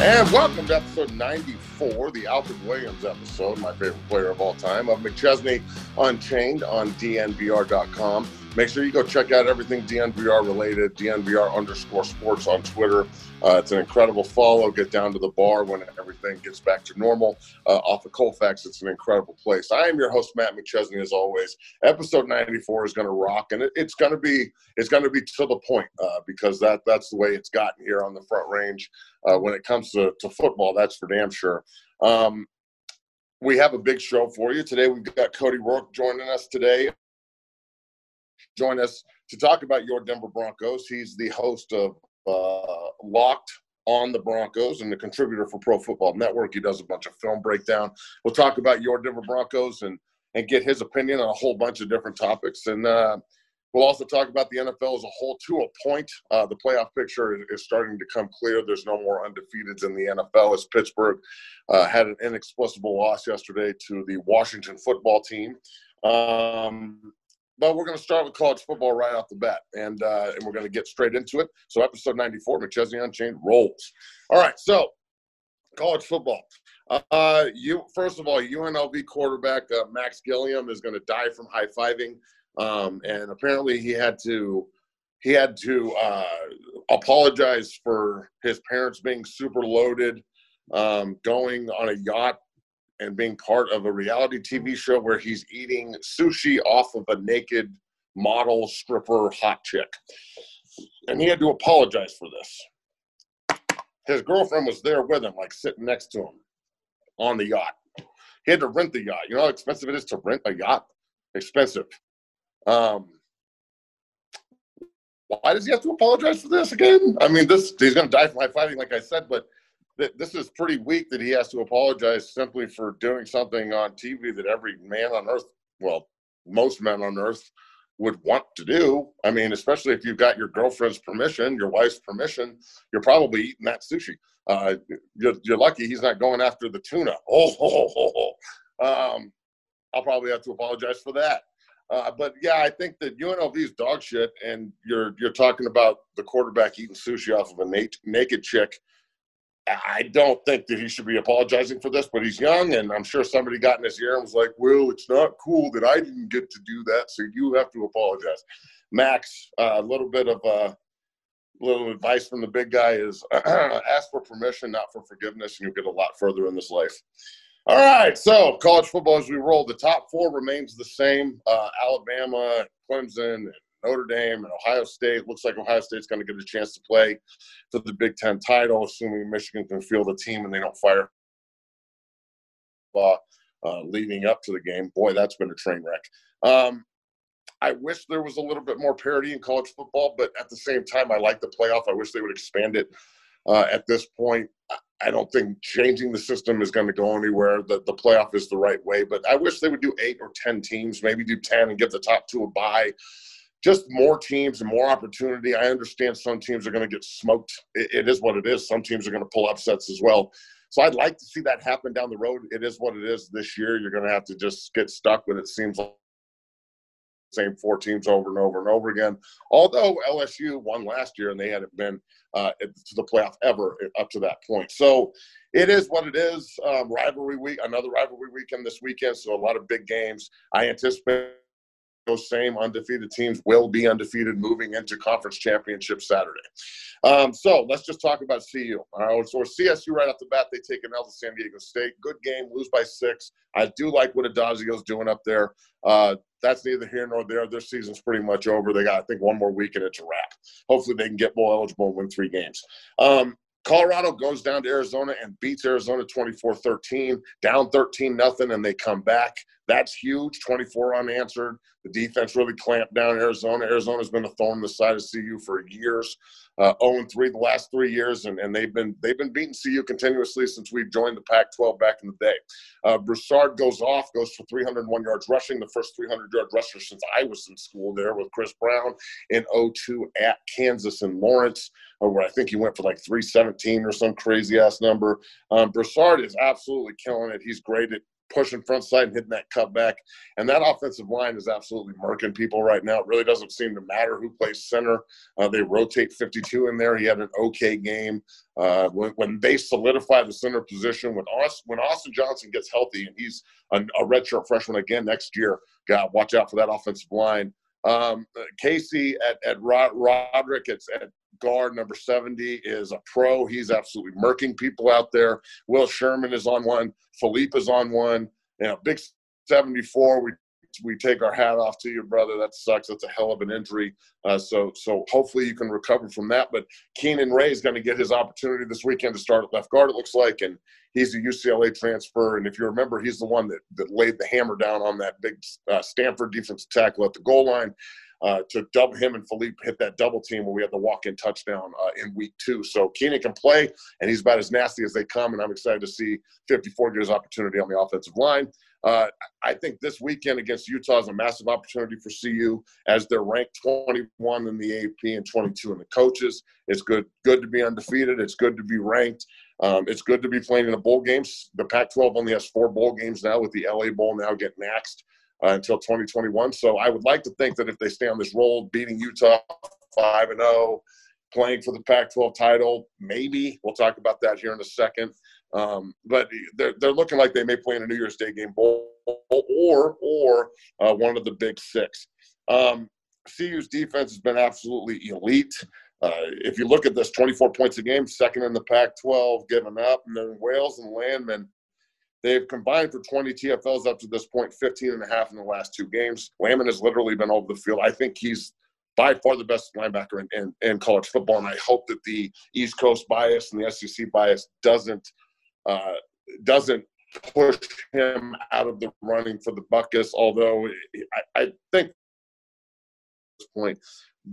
And welcome to episode 94, the Alfred Williams episode, my favorite player of all time, of McChesney Unchained on DNVR.com. Make sure you go check out everything DNVR related, DNVR underscore sports on Twitter. Uh, it's an incredible follow. Get down to the bar when everything gets back to normal. Uh, off of Colfax, it's an incredible place. I am your host, Matt McChesney, as always. Episode 94 is going to rock, and it, it's going to be it's going to be to the point uh, because that that's the way it's gotten here on the Front Range uh, when it comes to, to football. That's for damn sure. Um, we have a big show for you today. We've got Cody Roark joining us today join us to talk about your Denver Broncos. He's the host of uh, Locked on the Broncos and the contributor for Pro Football Network. He does a bunch of film breakdown. We'll talk about your Denver Broncos and and get his opinion on a whole bunch of different topics. And uh, we'll also talk about the NFL as a whole to a point. Uh, the playoff picture is, starting to come clear. There's no more undefeateds in the NFL as Pittsburgh uh, had an inexplicable loss yesterday to the Washington football team. Um, but we're going to start with college football right off the bat, and uh, and we're going to get straight into it. So, episode 94, McChesney Unchained rolls. All right, so college football. Uh, you first of all, UNLV quarterback uh, Max Gilliam is going to die from high fiving, um, and apparently he had to he had to uh, apologize for his parents being super loaded, um, going on a yacht and being part of a reality TV show where he's eating sushi off of a naked model stripper hot chick. And he had to apologize for this. His girlfriend was there with him, like sitting next to him on the yacht. He had to rent the yacht. You know how expensive it is to rent a yacht? Expensive. Um, why does he have to apologize for this again? I mean, this he's going to die from high fiving, like I said, but this is pretty weak that he has to apologize simply for doing something on TV that every man on earth, well, most men on earth would want to do. I mean, especially if you've got your girlfriend's permission, your wife's permission, you're probably eating that sushi. Uh, you're, you're, lucky he's not going after the tuna. Oh, oh, oh, oh. Um, I'll probably have to apologize for that. Uh, but yeah, I think that UNLV is dog shit, and you're you're talking about the quarterback eating sushi off of a na- naked chick I don't think that he should be apologizing for this, but he's young, and I'm sure somebody got in his ear and was like, "Well, it's not cool that I didn't get to do that, so you have to apologize." Max, a uh, little bit of a uh, little advice from the big guy is ask for permission, not for forgiveness, and you'll get a lot further in this life. All right, so college football as we roll, the top four remains the same: uh, Alabama, Clemson, Notre Dame and Ohio State. Looks like Ohio State's going to get a chance to play for the Big Ten title, assuming Michigan can field a team and they don't fire uh, uh, leading up to the game. Boy, that's been a train wreck. Um, I wish there was a little bit more parity in college football, but at the same time, I like the playoff. I wish they would expand it. Uh, at this point, I don't think changing the system is going to go anywhere. The, the playoff is the right way, but I wish they would do eight or 10 teams, maybe do 10 and give the top two a bye just more teams and more opportunity. I understand some teams are going to get smoked. It, it is what it is. Some teams are going to pull upsets as well. So I'd like to see that happen down the road. It is what it is this year. You're going to have to just get stuck when it seems like same four teams over and over and over again. Although LSU won last year and they hadn't been uh, to the playoff ever up to that point. So it is what it is. Um, rivalry week, another rivalry weekend this weekend. So a lot of big games. I anticipate those same undefeated teams will be undefeated moving into conference championship Saturday. Um, so let's just talk about CU. Right, so CSU right off the bat, they take an L to San Diego State. Good game, lose by six. I do like what Addazio's doing up there. Uh, that's neither here nor there. Their season's pretty much over. They got, I think, one more week and it's a wrap. Hopefully, they can get bowl eligible and win three games. Um, Colorado goes down to Arizona and beats Arizona 24-13, down 13 nothing, and they come back. That's huge. 24 unanswered. The defense really clamped down Arizona. Arizona's been a thorn in the side of CU for years. Uh, 0 3 the last three years, and, and they've been they've been beating CU continuously since we joined the Pac-12 back in the day. Uh, Broussard goes off, goes for 301 yards rushing, the first 300 yard rusher since I was in school there with Chris Brown in 02 at Kansas and Lawrence, uh, where I think he went for like 317 or some crazy ass number. Um, Broussard is absolutely killing it. He's great at pushing front side and hitting that cutback. And that offensive line is absolutely murking people right now. It really doesn't seem to matter who plays center. Uh, they rotate 52 in there. He had an okay game. Uh, when, when they solidify the center position, when Austin, when Austin Johnson gets healthy and he's a, a redshirt freshman again next year, God, watch out for that offensive line. Um, Casey at, at Rod, Roderick at, at guard number 70 is a pro. He's absolutely murking people out there. Will Sherman is on one. Philippe is on one. You know, big 74. We we take our hat off to you, brother. That sucks. That's a hell of an injury. Uh, so so hopefully you can recover from that. But Keenan Ray is going to get his opportunity this weekend to start at left guard. It looks like, and he's a UCLA transfer. And if you remember, he's the one that that laid the hammer down on that big uh, Stanford defensive tackle at the goal line uh, to double him and Philippe hit that double team when we had the walk-in touchdown uh, in week two. So Keenan can play, and he's about as nasty as they come. And I'm excited to see 54 get his opportunity on the offensive line. Uh, I think this weekend against Utah is a massive opportunity for CU as they're ranked 21 in the AP and 22 in the coaches. It's good, good to be undefeated. It's good to be ranked. Um, it's good to be playing in the bowl games. The Pac-12 only has four bowl games now, with the LA Bowl now getting axed uh, until 2021. So I would like to think that if they stay on this roll, beating Utah five and zero, oh, playing for the Pac-12 title, maybe we'll talk about that here in a second. Um, but they're they're looking like they may play in a New Year's Day game bowl or or uh, one of the Big Six. Um, CU's defense has been absolutely elite. Uh, if you look at this, 24 points a game, second in the Pac-12, given up, and then Wells and Landman They've combined for 20 TFLs up to this point, 15 and a half in the last two games. Landman has literally been over the field. I think he's by far the best linebacker in, in, in, college football, and I hope that the East Coast bias and the SEC bias doesn't uh, doesn't push him out of the running for the Butkus. Although I, I think at this point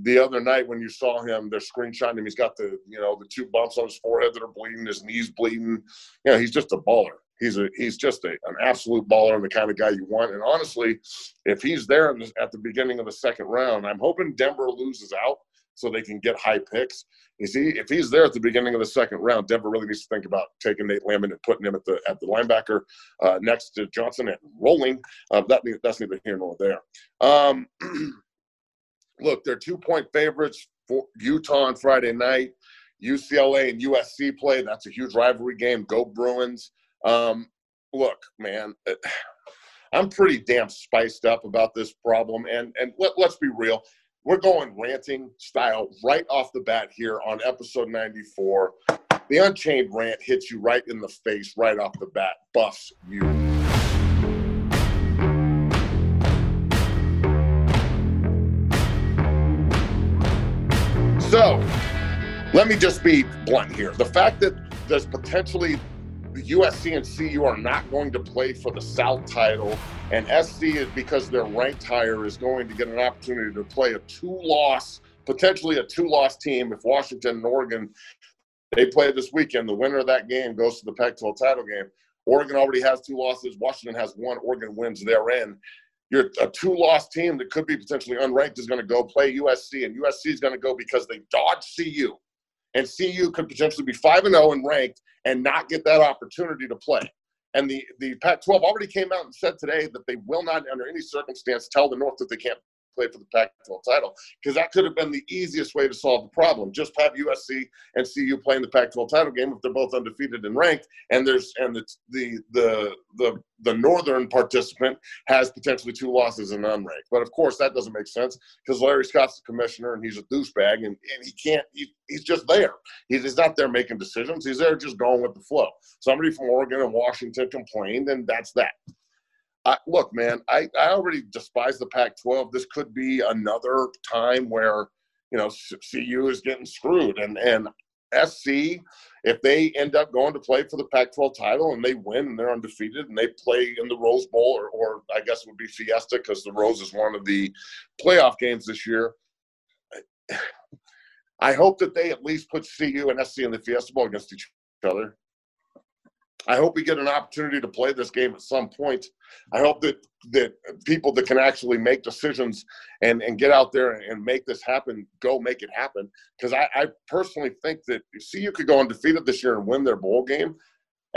the other night when you saw him, they're screenshotting him. He's got the you know the two bumps on his forehead that are bleeding, his knees bleeding. You know, he's just a baller. He's a he's just a, an absolute baller and the kind of guy you want. And honestly, if he's there the, at the beginning of the second round, I'm hoping Denver loses out so they can get high picks. You see, if he's there at the beginning of the second round, Denver really needs to think about taking Nate Landman and putting him at the at the linebacker uh, next to Johnson and rolling. Uh, that that's neither here nor there. Um, look, they're two point favorites for Utah on Friday night. UCLA and USC play. That's a huge rivalry game. Go Bruins. Um, look, man, I'm pretty damn spiced up about this problem, and and let, let's be real. We're going ranting style right off the bat here on episode 94. The Unchained rant hits you right in the face right off the bat, buffs you. Let me just be blunt here. The fact that there's potentially USC and CU are not going to play for the South title, and SC is because their ranked higher is going to get an opportunity to play a two-loss, potentially a two-loss team if Washington and Oregon they play this weekend. The winner of that game goes to the Pac-12 title game. Oregon already has two losses. Washington has one. Oregon wins therein. You're a two-loss team that could be potentially unranked is going to go play USC, and USC is going to go because they dodged CU and CU could potentially be 5 and 0 and ranked and not get that opportunity to play. And the, the Pac 12 already came out and said today that they will not, under any circumstance, tell the North that they can't play for the Pac-12 title because that could have been the easiest way to solve the problem. Just have USC and CU playing the Pac-12 title game if they're both undefeated and ranked, and there's and the the the the, the northern participant has potentially two losses and unranked. But of course, that doesn't make sense because Larry Scott's the commissioner and he's a douchebag and, and he can't. He, he's just there. He's not there making decisions. He's there just going with the flow. Somebody from Oregon and Washington complained, and that's that. I, look, man, I, I already despise the Pac 12. This could be another time where, you know, CU is getting screwed. And, and SC, if they end up going to play for the Pac 12 title and they win and they're undefeated and they play in the Rose Bowl, or, or I guess it would be Fiesta because the Rose is one of the playoff games this year. I hope that they at least put CU and SC in the Fiesta Bowl against each other. I hope we get an opportunity to play this game at some point. I hope that that people that can actually make decisions and, and get out there and make this happen, go make it happen. Because I, I personally think that CU could go undefeated this year and win their bowl game.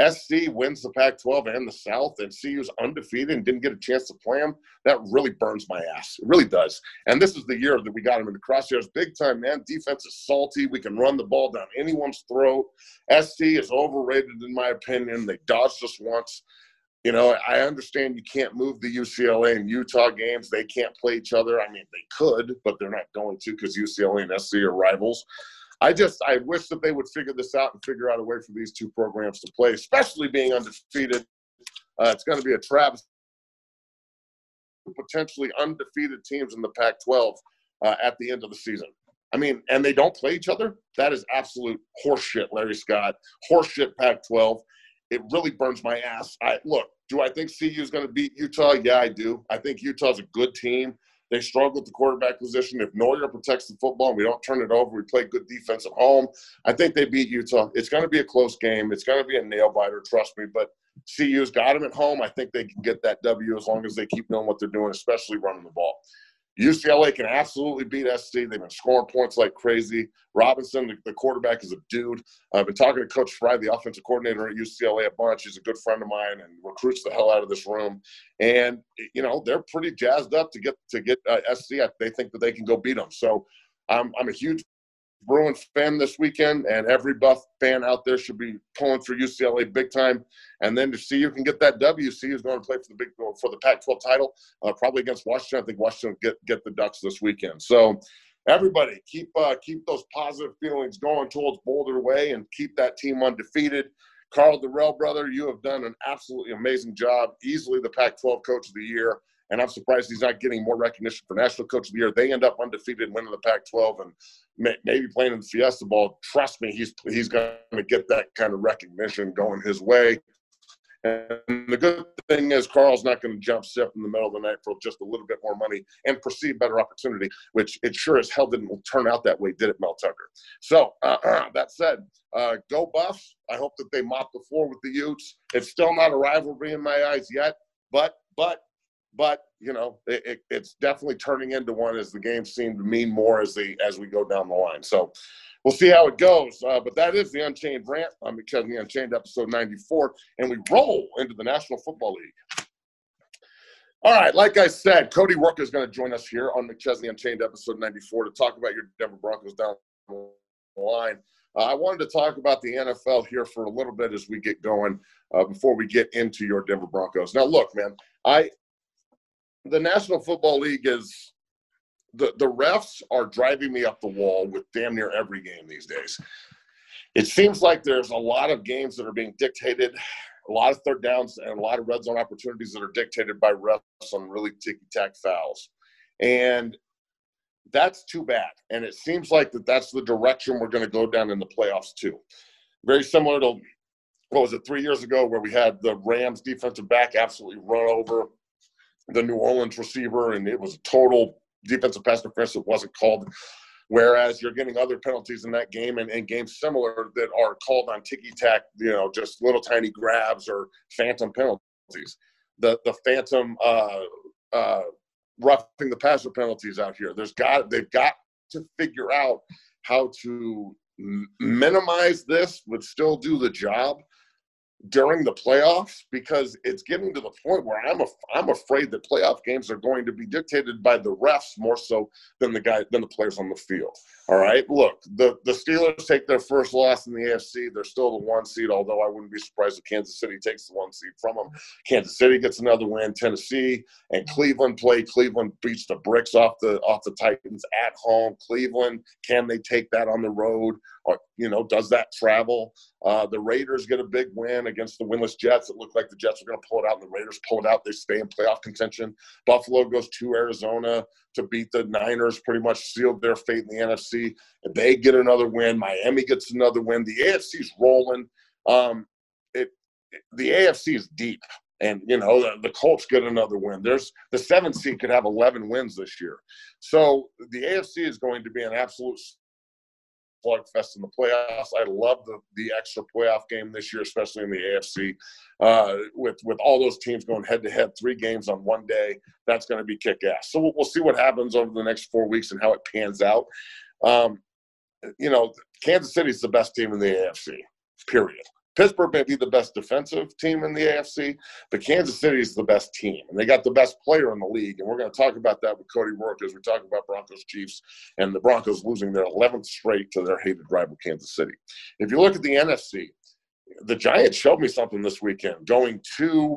SC wins the Pac 12 and the South, and CU's undefeated and didn't get a chance to play them, that really burns my ass. It really does. And this is the year that we got them in the crosshairs big time, man. Defense is salty. We can run the ball down anyone's throat. SC is overrated, in my opinion. They dodged us once. You know, I understand you can't move the UCLA and Utah games. They can't play each other. I mean, they could, but they're not going to because UCLA and SC are rivals. I just I wish that they would figure this out and figure out a way for these two programs to play, especially being undefeated. Uh, it's going to be a travesty. Potentially undefeated teams in the Pac-12 uh, at the end of the season. I mean, and they don't play each other. That is absolute horseshit, Larry Scott. Horseshit Pac-12. It really burns my ass. I look. Do I think CU is going to beat Utah? Yeah, I do. I think Utah's a good team. They struggle at the quarterback position. If Noyer protects the football and we don't turn it over, we play good defense at home. I think they beat Utah. It's going to be a close game. It's going to be a nail biter, trust me. But CU's got them at home. I think they can get that W as long as they keep knowing what they're doing, especially running the ball. UCLA can absolutely beat SC. They've been scoring points like crazy. Robinson, the, the quarterback, is a dude. I've been talking to Coach Frye, the offensive coordinator at UCLA, a bunch. He's a good friend of mine and recruits the hell out of this room. And you know they're pretty jazzed up to get to get uh, SC. They think that they can go beat them. So I'm I'm a huge Bruin fan this weekend, and every Buff fan out there should be pulling for UCLA big time. And then to CU can get that W, see who's going to play for the big for the Pac-12 title, uh, probably against Washington. I think Washington get get the Ducks this weekend. So everybody keep uh, keep those positive feelings going towards Boulder Way and keep that team undefeated. Karl Dorrell, brother, you have done an absolutely amazing job. Easily the Pac-12 Coach of the Year and I'm surprised he's not getting more recognition for National Coach of the Year. They end up undefeated, and winning the Pac-12, and may, maybe playing in the Fiesta Bowl. Trust me, he's he's going to get that kind of recognition going his way. And the good thing is, Karl's not going to jump ship in the middle of the night for just a little bit more money and perceive better opportunity, which it sure as hell didn't turn out that way, did it, Mel Tucker? So, uh, that said, uh, go Buffs. I hope that they mop the floor with the Utes. It's still not a rivalry in my eyes yet, but but but you know it, it, it's definitely turning into one as the games seem to mean more as the as we go down the line. So we'll see how it goes. Uh, but that is the unchained rant. On mcchesney unchained episode 94 and we roll into the national football league. All right like i said cody roark is going to join us here on mcchesney unchained episode 94 to talk about your denver broncos down the line. Uh, I wanted to talk about the NFL here for a little bit as we get going uh, before we get into your Denver Broncos. Now, look, man, I the National Football League is the the refs are driving me up the wall with damn near every game these days. It seems like there's a lot of games that are being dictated, a lot of third downs and a lot of red zone opportunities that are dictated by refs on really ticky tack fouls, and that's too bad. And it seems like that that's the direction we're going to go down in the playoffs too. Very similar to what was it three years ago where we had the Rams defensive back absolutely run over the New Orleans receiver, and it was a total defensive pass interference that wasn't called. Whereas you're getting other penalties in that game and, and games similar that are called on ticky tack, you know, just little tiny grabs or phantom penalties. The the phantom uh, uh, roughing the passer penalties out here. There's got they've got to figure out how to minimize this but still do the job during the playoffs because it's getting to the point where I'm a, I'm afraid that playoff games are going to be dictated by the refs more so than the guy than the players on the field. All right, look, the the Steelers take their first loss in the AFC. They're still the one seed, although I wouldn't be surprised if Kansas City takes the one seed from them. Kansas City gets another win. Tennessee and Cleveland play. Cleveland beats the bricks off the off the Titans at home. Cleveland can they take that on the road? Or you know, does that travel? Uh, the Raiders get a big win against the winless Jets. It looked like the Jets were going to pull it out, and the Raiders pull it out. They stay in playoff contention. Buffalo goes to Arizona to beat the Niners, pretty much sealed their fate in the NFC. And they get another win. Miami gets another win. The AFC's rolling. Um, it, it, the AFC is deep. And you know the, the Colts get another win. There's the seventh seed could have 11 wins this year, so the AFC is going to be an absolute slugfest in the playoffs. I love the the extra playoff game this year, especially in the AFC, uh, with with all those teams going head to head, three games on one day. That's going to be kick ass. So we'll, we'll, see what happens over the next four weeks and how it pans out. Um, you know, Kansas City is the best team in the AFC. Period. Pittsburgh may be the best defensive team in the AFC, but Kansas City is the best team, and they got the best player in the league. And we're going to talk about that with Cody Roark as we talk about Broncos Chiefs and the Broncos losing their 11th straight to their hated rival Kansas City. If you look at the NFC, the Giants showed me something this weekend, going to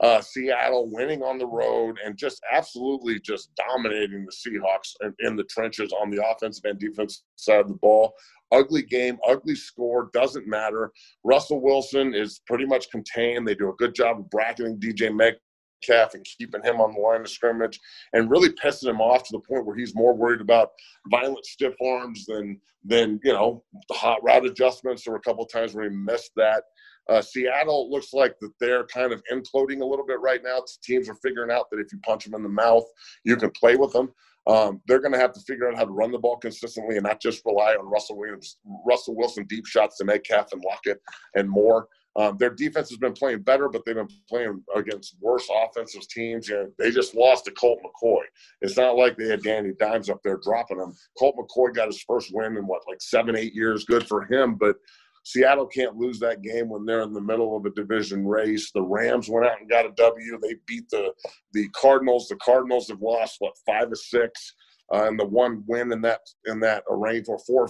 uh, Seattle, winning on the road, and just absolutely just dominating the Seahawks in, in the trenches on the offensive and defensive side of the ball. Ugly game, ugly score, doesn't matter. Russell Wilson is pretty much contained. They do a good job of bracketing DK Metcalf and keeping him on the line of scrimmage and really pissing him off to the point where he's more worried about violent stiff arms than than you know the hot route adjustments. There were a couple times where he missed that. Uh, Seattle looks like that they're kind of imploding a little bit right now. Teams are figuring out that if you punch them in the mouth, you can play with them. Um, they're going to have to figure out how to run the ball consistently and not just rely on Russell Williams, Russell Wilson deep shots to Metcalf and Lockett and more. Um, their defense has been playing better, but they've been playing against worse offensive teams. You they just lost to Colt McCoy. It's not like they had Danny Dimes up there dropping them. Colt McCoy got his first win in what, like seven, eight years. Good for him, but Seattle can't lose that game when they're in the middle of a division race. The Rams went out and got a W. They beat the the Cardinals. The Cardinals have lost what five or six, uh, and the one win in that in that arrange or four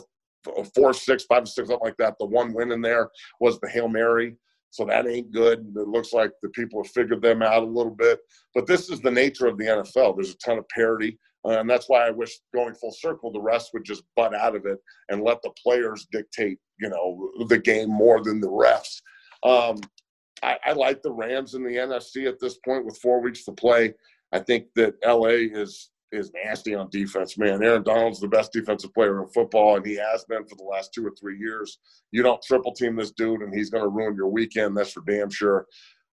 four six five six something like that. The one win in there was the hail mary. So that ain't good. It looks like the people have figured them out a little bit. But this is the nature of the NFL. There's a ton of parity. Uh, and that's why I wish going full circle, the rest would just butt out of it and let the players dictate, you know, the game more than the refs. Um, I, I, like the Rams in the NFC at this point with four weeks to play. I think that LA is is nasty on defense, man. Aaron Donald's the best defensive player in football, and he has been for the last two or three years. You don't triple team this dude, and he's going to ruin your weekend. That's for damn sure.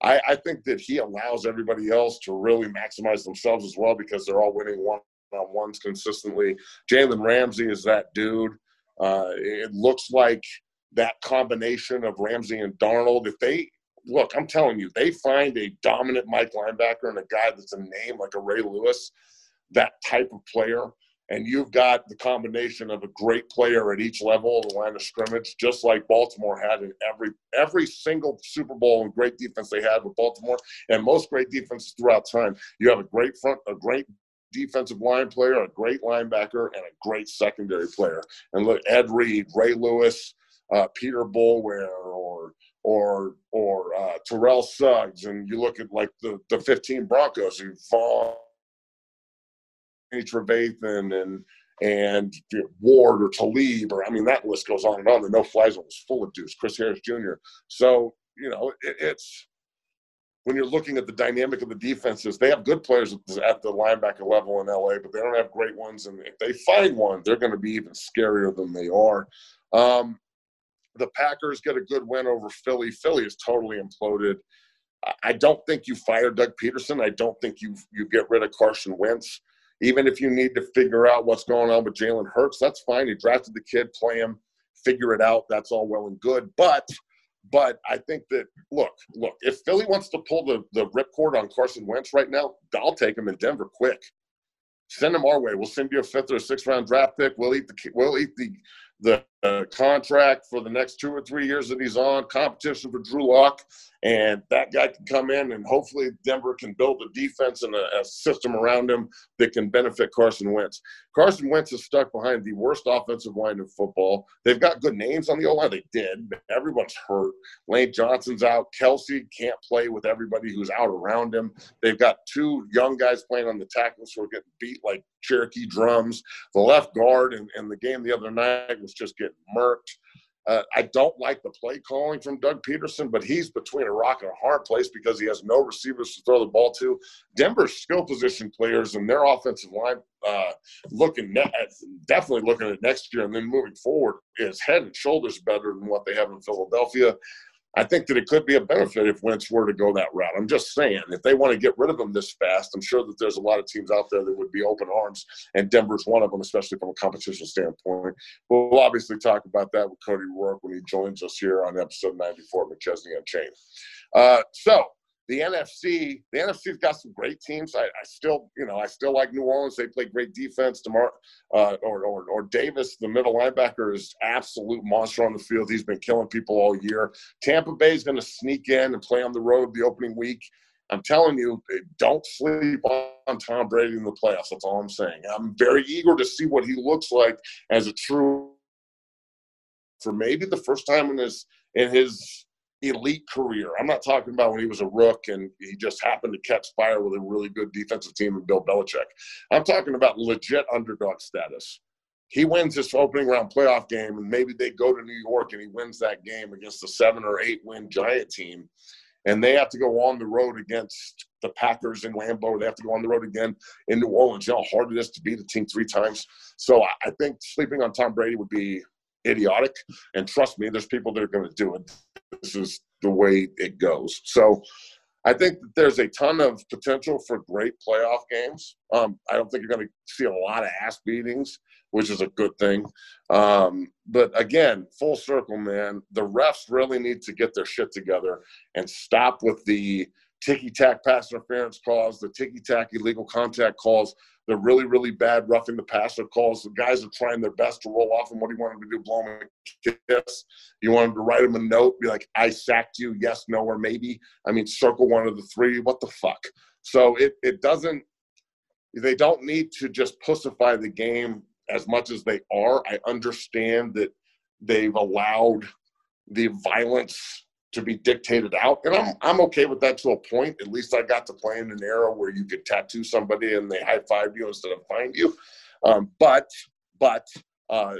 I, I think that he allows everybody else to really maximize themselves as well because they're all winning one on ones consistently. Jalen Ramsey is that dude. Uh, it looks like that combination of Ramsey and Donald. If they look, I'm telling you, they find a dominant Mike linebacker and a guy that's a name like a Ray Lewis, that type of player. And you've got the combination of a great player at each level of the line of scrimmage, just like Baltimore had in every every single Super Bowl and great defense they had with Baltimore, and most great defenses throughout time. You have a great front, a great defensive line player, a great linebacker, and a great secondary player. And look, Ed Reed, Ray Lewis, uh, Peter Boulware, or or or uh, Terrell Suggs, and you look at like the the 15 Broncos, who Von, Trevathan, and and Ward or Talib, or I mean that list goes on and on. The no fly zone was full of dudes. Chris Harris Jr. So you know it, it's when you're looking at the dynamic of the defenses, they have good players at the linebacker level in LA, but they don't have great ones. And if they find one, they're going to be even scarier than they are. Um, the Packers get a good win over Philly. Philly is totally imploded. I don't think you fire Doug Pederson. I don't think you you get rid of Carson Wentz. Even if you need to figure out what's going on with Jalen Hurts, that's fine. You drafted the kid, play him, figure it out. That's all well and good. But but I think that look, look, if Philly wants to pull the the ripcord on Carson Wentz right now, I'll take him in Denver quick. Send him our way. We'll send you a fifth or a sixth round draft pick. We'll eat the we'll eat the the uh, contract for the next two or three years that he's on, competition for Drew Lock, and that guy can come in and hopefully Denver can build a defense and a, a, system around him that can benefit Carson Wentz. Carson Wentz is stuck behind the worst offensive line in football. They've got good names on the O line. They did. But everyone's hurt. Lane Johnson's out. Kelce can't play with everybody who's out around him. They've got two young guys playing on the tackles who are getting beat like Cherokee drums. The left guard in, in the game the other night was just getting murked. Uh, I don't like the play calling from Doug Pederson, but he's between a rock and a hard place because he has no receivers to throw the ball to. Denver's skill position players and their offensive line uh, looking ne- definitely looking at next year and then moving forward is head and shoulders better than what they have in Philadelphia. I think that it could be a benefit if Wentz were to go that route. I'm just saying, if they want to get rid of him this fast, I'm sure that there's a lot of teams out there that would be open arms, and Denver's one of them, especially from a competition standpoint. We'll obviously talk about that with Cody Roark when he joins us here on episode 94 of McChesney Unchained. Uh, so the NFC, the NFC's got some great teams. I, I, still, you know, I still like New Orleans. They play great defense. Demar uh, or, or, or Davis, the middle linebacker, is absolute monster on the field. He's been killing people all year. Tampa Bay is going to sneak in and play on the road the opening week. I'm telling you, don't sleep on Tom Brady in the playoffs. That's all I'm saying. I'm very eager to see what he looks like as a true, for maybe the first time in his in his elite career. I'm not talking about when he was a rook and he just happened to catch fire with a really good defensive team and Bill Belichick. I'm talking about legit underdog status. He wins this opening round playoff game, and maybe they go to New York and he wins that game against a seven or eight win Giant team. And they have to go on the road against the Packers in Lambeau. They have to go on the road again in New Orleans. You know how hard it is to beat a team three times. So I think sleeping on Tom Brady would be idiotic. And trust me, there's people that are going to do it. This is the way it goes. So I think that there's a ton of potential for great playoff games. Um, I don't think you're going to see a lot of ass beatings, which is a good thing. Um, but again, full circle, man, the refs really need to get their shit together and stop with the ticky tack pass interference calls, the ticky tack illegal contact calls, the really, really bad roughing the passer calls. The guys are trying their best to roll off, and what do you want them to do? Blow them a kiss? You want them to write him a note, be like, I sacked you, yes, no, or maybe? I mean, circle one of the three. What the fuck? So it, it doesn't, they don't need to just pussify the game as much as they are. I understand that they've allowed the violence to be dictated out. And I'm I'm okay with that to a point. At least I got to play in an era where you could tattoo somebody and they high five you instead of find you. Um, but but uh,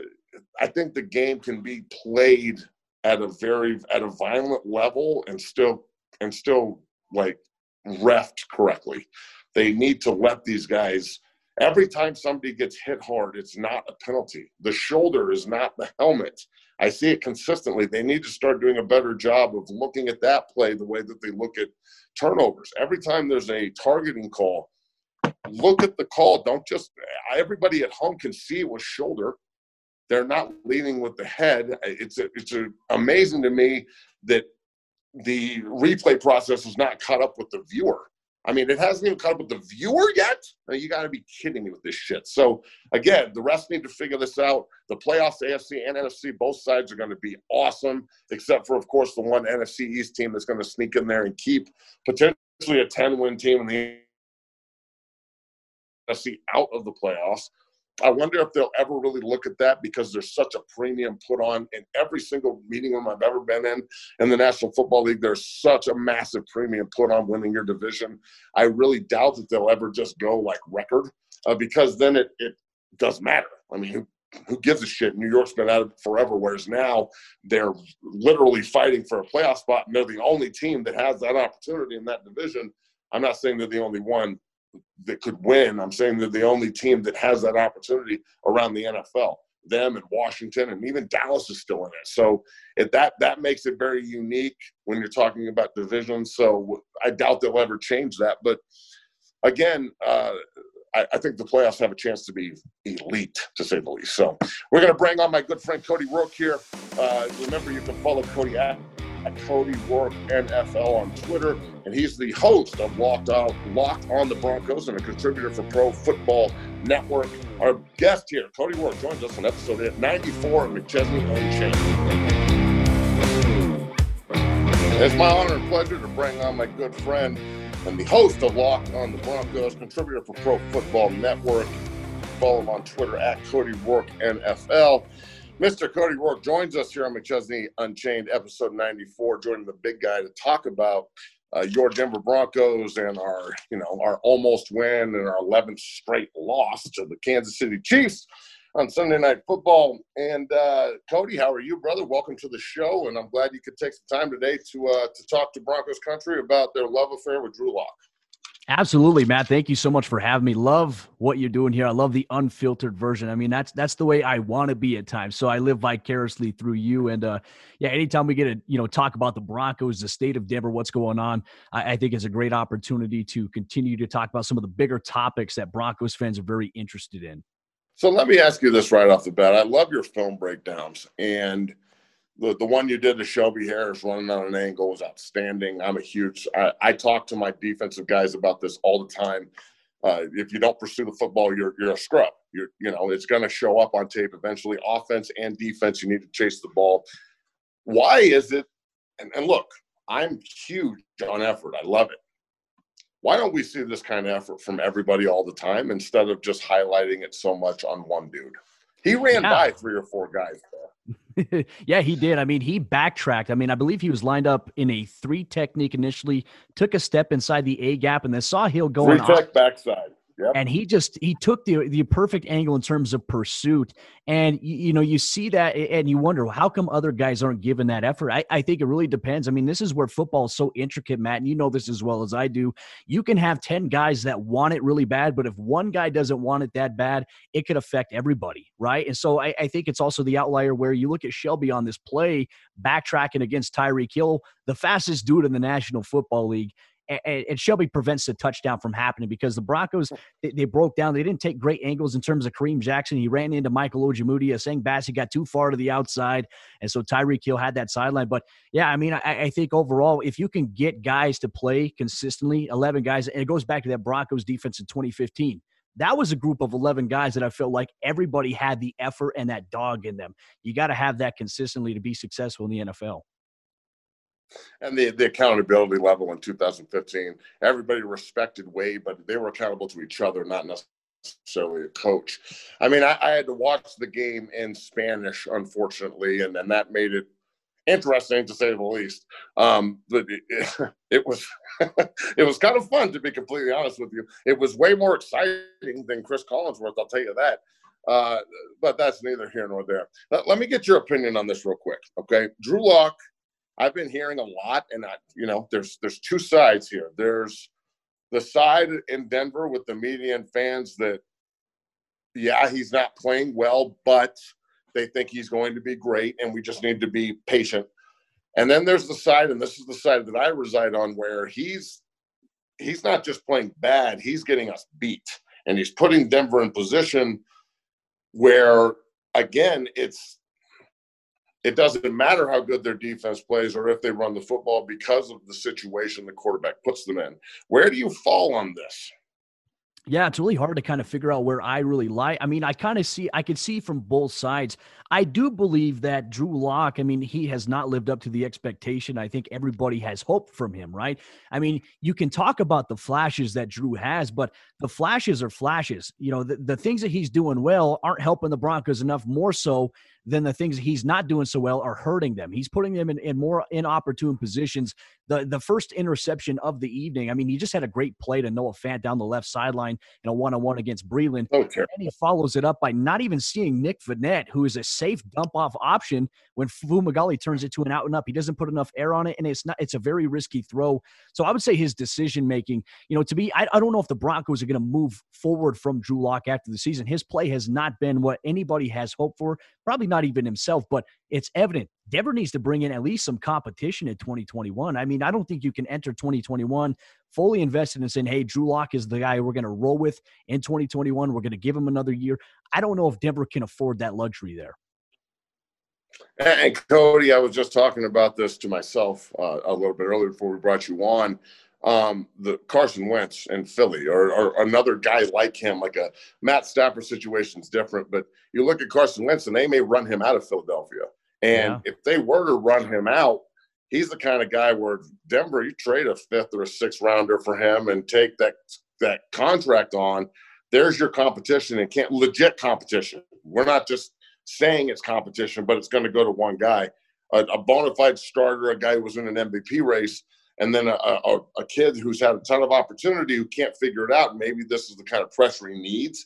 I think the game can be played at a very at a violent level and still and still like refed correctly. They need to let these guys every time somebody gets hit hard, it's not a penalty. The shoulder is not the helmet. I see it consistently. They need to start doing a better job of looking at that play the way that they look at turnovers. Every time there's a targeting call, look at the call. Don't just, everybody at home can see it was shoulder. They're not leading with the head. It's, a, it's a, amazing to me that the replay process is not caught up with the viewer. I mean, it hasn't even caught up with the viewer yet. You got to be kidding me with this shit. So again, the rest need to figure this out. The playoffs, AFC and NFC, both sides are going to be awesome, except for, of course, the one NFC East team that's going to sneak in there and keep potentially a 10-win team in the NFC out of the playoffs. I wonder if they'll ever really look at that because there's such a premium put on in every single meeting room I've ever been in in the National Football League. There's such a massive premium put on winning your division. I really doubt that they'll ever just go like record uh, because then it, it does matter. I mean, who, who gives a shit? New York's been at it forever, whereas now they're literally fighting for a playoff spot and they're the only team that has that opportunity in that division. I'm not saying they're the only one, that could win. I'm saying they're the only team that has that opportunity around the NFL. Them and Washington and even Dallas is still in it. So if that that makes it very unique when you're talking about divisions. So I doubt they'll ever change that. But again, uh, I, think the playoffs have a chance to be elite, to say the least. So we're going to bring on my good friend Cody Roark here. Uh, remember, you can follow Cody at at Cody Roark NFL on Twitter, and he's the host of Locked On, Locked on the Broncos and a contributor for Pro Football Network. Our guest here, Cody Roark, joins us on episode 94 of McChesney Unchained. It's my honor and pleasure to bring on my good friend and the host of Locked on the Broncos, contributor for Pro Football Network. Follow him on Twitter at Cody Roark NFL. Mr. Cody Roark joins us here on McChesney Unchained, episode 94, joining the big guy to talk about uh, your Denver Broncos and our, you know, our almost win and our 11th straight loss to the Kansas City Chiefs on Sunday Night Football. And uh, Cody, how are you, brother? Welcome to the show, and I'm glad you could take some time today to uh, to talk to Broncos country about their love affair with Drew Lock. Absolutely, Matt. Thank you so much for having me. Love what you're doing here. I love the unfiltered version. I mean, that's that's the way I want to be at times. So I live vicariously through you. And uh, yeah, anytime we get to you know talk about the Broncos, the state of Denver, what's going on, I, I think it's a great opportunity to continue to talk about some of the bigger topics that Broncos fans are very interested in. So let me ask you this right off the bat. I love your film breakdowns, and the, the one you did to Shelby Harris running on an angle was outstanding. I'm a huge. I, I talk to my defensive guys about this all the time. Uh, if you don't pursue the football, you're you're a scrub. You're you know it's going to show up on tape eventually. Offense and defense, you need to chase the ball. Why is it? And, and look, I'm huge on effort. I love it. Why don't we see this kind of effort from everybody all the time instead of just highlighting it so much on one dude? He ran yeah. by three or four guys. yeah, he did. I mean, he backtracked. I mean, I believe he was lined up in a three technique initially, took a step inside the A gap, and then saw Hill going three tech backside. Yep. And he just he took the the perfect angle in terms of pursuit, and you, you, know you see that, and you wonder how come other guys aren't given that effort. I, I think it really depends. I mean, this is where football is so intricate, Matt, and you know this as well as I do. You can have ten guys that want it really bad, but if one guy doesn't want it that bad, it could affect everybody, right? And so I, I think it's also the outlier where you look at Shelby on this play backtracking against Tyreek Hill, the fastest dude in the National Football League and, and, Shelby prevents the touchdown from happening because the Broncos they, they, broke down. They didn't take great angles in terms of Kareem Jackson. He ran into Michael Ojemudia. Essang Bassey got too far to the outside, and so Tyreek Hill had that sideline. But yeah, I mean, I, I, think overall, if you can get guys to play consistently, eleven guys, and it goes back to that Broncos defense in 2015 that was a group of 11 guys that I felt like everybody had the effort and that dog in them. You got to have that consistently to be successful in the NFL and the, the accountability level in 2015. Everybody respected Wade, but they were accountable to each other, not necessarily a coach. I mean, I, I had to watch the game in Spanish, unfortunately, and, and that made it interesting to say the least. Um, but it, it, it was it was kind of fun to be completely honest with you. It was way more exciting than Chris Collinsworth, I'll tell you that. Uh, but that's neither here nor there. Let, let, me get your opinion on this real quick, okay? Drew Lock I've been hearing a lot, and I, you know, there's there's two sides here. There's the side in Denver with the media and fans that, yeah, he's not playing well, but they think he's going to be great, and we just need to be patient. And then there's the side, and this is the side that I reside on, where he's he's not just playing bad; he's getting us beat, and he's putting Denver in position where, again, it's it doesn't matter how good their defense plays or if they run the football because of the situation the quarterback puts them in. Where do you fall on this? Yeah, it's really hard to kind of figure out where I really lie. I mean, I kind of see, I can see from both sides. I do believe that Drew Lock, I mean, he has not lived up to the expectation. I think everybody has hope from him, right? I mean, you can talk about the flashes that Drew has, but the flashes are flashes. You know, the, the things that he's doing well aren't helping the Broncos enough, more so then the things he's not doing so well are hurting them. He's putting them in, in more inopportune positions. The the first interception of the evening, I mean, he just had a great play to Noah Fant down the left sideline in a one on one against Breeland. Okay. Oh, and he follows it up by not even seeing Nick Vannett, who is a safe dump off option when Fumagalli turns it to an out and up. He doesn't put enough air on it, and it's not it's a very risky throw. So I would say his decision making, you know, to be I, I don't know if the Broncos are going to move forward from Drew Lock after the season. His play has not been what anybody has hoped for, probably not not even himself, but it's evident Denver needs to bring in at least some competition in 2021. I mean, I don't think you can enter 2021 fully invested in saying, hey, Drew Lock is the guy we're going to roll with in 2021. We're going to give him another year. I don't know if Denver can afford that luxury there. And Cody, I was just talking about this to myself uh, a little bit earlier before we brought you on um, the Carson Wentz in Philly or, or, another guy like him, like a Matt Stafford situation is different. But you look at Carson Wentz and they may run him out of Philadelphia. And yeah. if they were to run him out, he's the kind of guy where Denver, you trade a fifth or a sixth rounder for him and take that that contract on. There's your competition and can't legit competition. We're not just saying it's competition, but it's going to go to one guy, a, a bona fide starter, a guy who was in an MVP race and then a, a, a, kid who's had a ton of opportunity who can't figure it out. Maybe this is the kind of pressure he needs.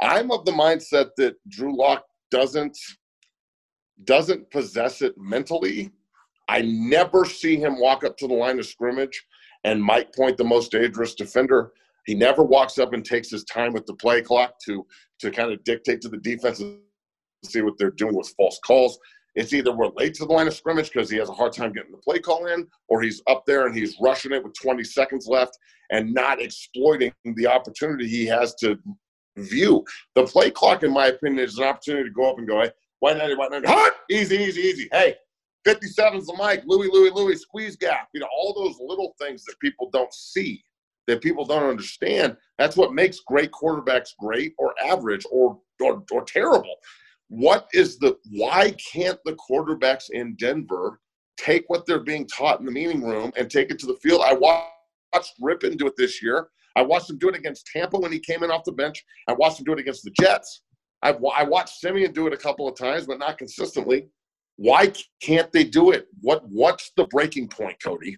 I'm of the mindset that Drew Lock doesn't doesn't possess it mentally. I never see him walk up to the line of scrimmage and Mike Point the most dangerous defender. He never walks up and takes his time with the play clock to to kind of dictate to the defense and see what they're doing with false calls. It's either we're late to the line of scrimmage because he has a hard time getting the play call in, or he's up there and he's rushing it with 20 seconds left and not exploiting the opportunity he has to view. The play clock, in my opinion, is an opportunity to go up and go, hey, white 90, white 90, hot, easy, easy, easy. Hey, 57's the mic, Louis, Louis, Louis, squeeze gap. You know, all those little things that people don't see, that people don't understand. That's what makes great quarterbacks great or average or, or, or terrible. What is the, why can't the quarterbacks in Denver take what they're being taught in the meeting room and take it to the field? I watched Rypien do it this year. I watched him do it against Tampa when he came in off the bench. I watched him do it against the Jets. I've, I watched Siemian do it a couple of times, but not consistently. Why can't they do it? What What's the breaking point, Cody?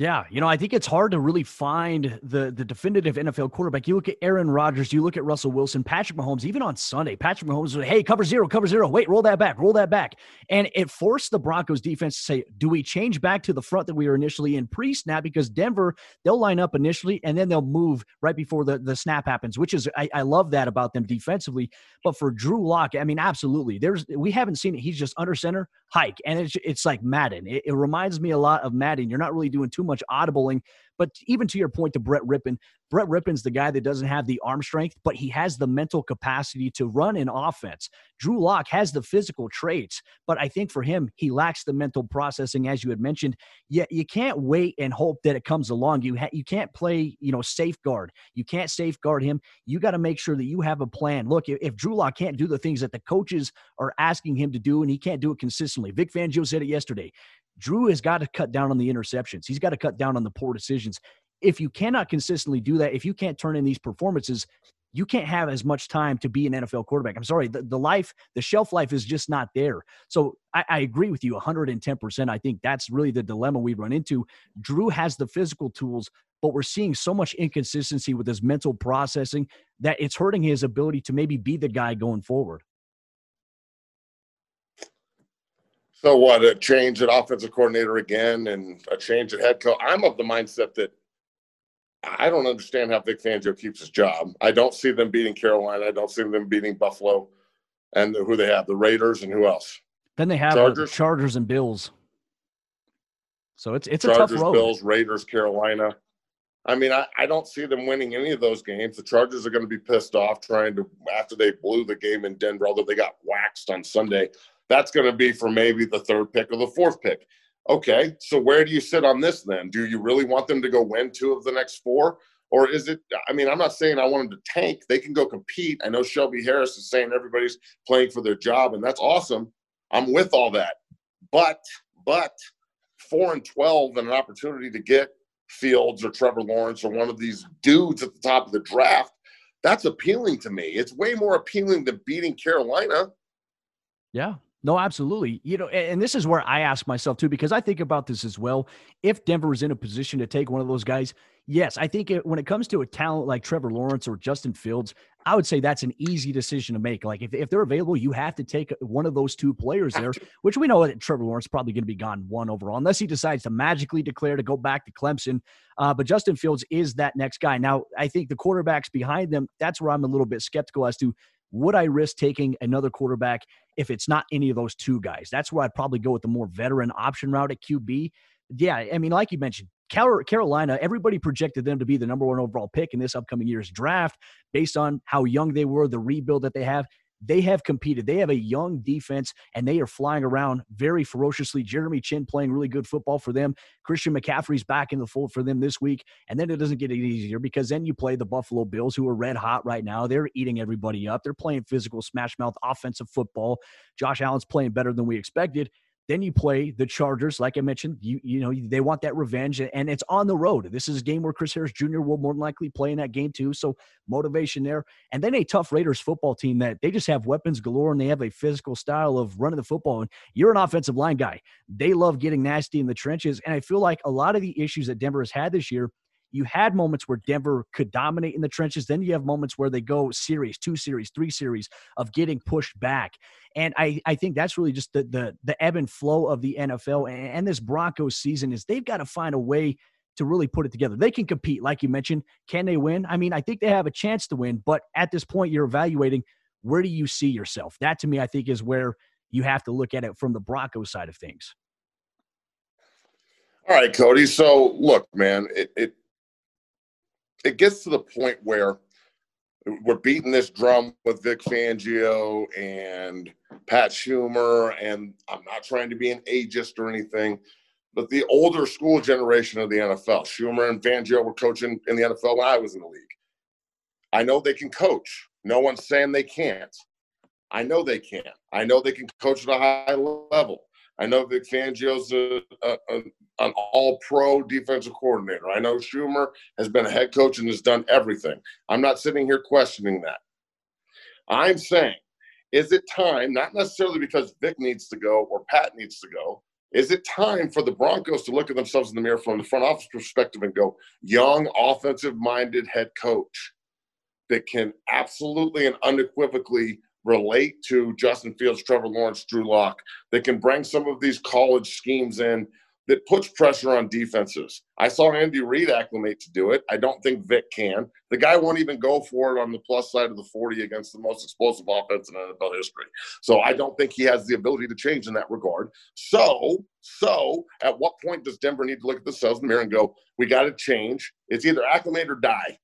Yeah, you know, I think it's hard to really find the the definitive NFL quarterback. You look at Aaron Rodgers, you look at Russell Wilson, Patrick Mahomes, even on Sunday, Patrick Mahomes was, hey, cover zero, cover zero. Wait, roll that back, roll that back. And it forced the Broncos defense to say, do we change back to the front that we were initially in pre-snap? Because Denver, they'll line up initially and then they'll move right before the, the snap happens, which is I, I love that about them defensively. But for Drew Lock, I mean, absolutely. There's we haven't seen it. He's just under center, hike. And it's it's like Madden. It, it reminds me a lot of Madden. You're not really doing too much audibling but even to your point to Brett Rypien, Brett Rypien's the guy that doesn't have the arm strength, but he has the mental capacity to run an offense. Drew Lock has the physical traits, but I think for him, he lacks the mental processing, as you had mentioned. Yet you can't wait and hope that it comes along. You ha- you can't play, you know, safeguard. You can't safeguard him. You got to make sure that you have a plan. Look, if, if Drew Lock can't do the things that the coaches are asking him to do, and he can't do it consistently, Vic Fangio said it yesterday. Drew has got to cut down on the interceptions. He's got to cut down on the poor decisions. If you cannot consistently do that, if you can't turn in these performances, you can't have as much time to be an NFL quarterback. I'm sorry, the, the life, the shelf life is just not there. So I, I agree with you 110%. I think that's really the dilemma we run into. Drew has the physical tools, but we're seeing so much inconsistency with his mental processing that it's hurting his ability to maybe be the guy going forward. So what? A change at offensive coordinator again, and a change at head coach. I'm of the mindset that I don't understand how Vic Fangio keeps his job. I don't see them beating Carolina. I don't see them beating Buffalo, and who they have, the Raiders, and who else? Then they have Chargers, the Chargers and Bills. So it's it's Chargers, a tough road. Bills, Raiders, Carolina. I mean, I, I don't see them winning any of those games. The Chargers are going to be pissed off trying to after they blew the game in Denver, although they got waxed on Sunday. That's going to be for maybe the third pick or the fourth pick. Okay, so where do you sit on this then? Do you really want them to go win two of the next four? Or is it, I mean, I'm not saying I want them to tank. They can go compete. I know Shelby Harris is saying everybody's playing for their job, and that's awesome. I'm with all that. But, but, four and 12 and an opportunity to get Fields or Trevor Lawrence or one of these dudes at the top of the draft, that's appealing to me. It's way more appealing than beating Carolina. Yeah, no, absolutely. You know, and this is where I ask myself too, because I think about this as well. If Denver is in a position to take one of those guys, yes, I think it, when it comes to a talent like Trevor Lawrence or Justin Fields, I would say that's an easy decision to make. Like if, if they're available, you have to take one of those two players there, which we know that Trevor Lawrence is probably going to be gone one overall, unless he decides to magically declare to go back to Clemson. Uh, but Justin Fields is that next guy. Now, I think the quarterbacks behind them, that's where I'm a little bit skeptical as to would I risk taking another quarterback if it's not any of those two guys? That's where I'd probably go with the more veteran option route at QB. Yeah, I mean, like you mentioned, Carolina, everybody projected them to be the number one overall pick in this upcoming year's draft based on how young they were, the rebuild that they have they have competed. They have a young defense and they are flying around very ferociously. Jeremy Chinn playing really good football for them. Christian McCaffrey's back in the fold for them this week. And then it doesn't get any easier because then you play the Buffalo Bills, who are red hot right now. They're eating everybody up. They're playing physical, smash mouth offensive football. Josh Allen's playing better than we expected. Then you play the Chargers, like I mentioned. You you know they want that revenge, and it's on the road. This is a game where Chris Harris Jr. will more than likely play in that game too. So motivation there, and then a tough Raiders football team that they just have weapons galore, and they have a physical style of running the football. And you're an offensive line guy. They love getting nasty in the trenches, and I feel like a lot of the issues that Denver has had this year you had moments where Denver could dominate in the trenches. Then you have moments where they go series, two series, three series of getting pushed back. And I, I think that's really just the, the the ebb and flow of the NFL and this Broncos season is they've got to find a way to really put it together. They can compete, like you mentioned. Can they win? I mean, I think they have a chance to win, but at this point, you're evaluating where do you see yourself? That to me, I think, is where you have to look at it from the Broncos side of things. All right, Cody. So look, man, it, it it gets to the point where we're beating this drum with Vic Fangio and Pat Shurmur, and I'm not trying to be an ageist or anything, but the older school generation of the NFL, Shurmur and Fangio were coaching in the NFL when I was in the league. I know they can coach. No one's saying they can't. I know they can. I know they can coach at a high level. I know Vic Fangio's a, a, a, an all pro defensive coordinator. I know Shurmur has been a head coach and has done everything. I'm not sitting here questioning that. I'm saying, is it time, not necessarily because Vic needs to go or Pat needs to go, is it time for the Broncos to look at themselves in the mirror from the front office perspective and go, young, offensive minded head coach that can absolutely and unequivocally relate to Justin Fields, Trevor Lawrence, Drew Lock, that can bring some of these college schemes in that puts pressure on defenses. I saw Andy Reid acclimate to do it. I don't think Vic can. The guy won't even go for it on the plus side of the 40 against the most explosive offense in NFL history. So I don't think he has the ability to change in that regard. So, so at what point does Denver need to look at themselves in the mirror and go, we got to change? It's either acclimate or die.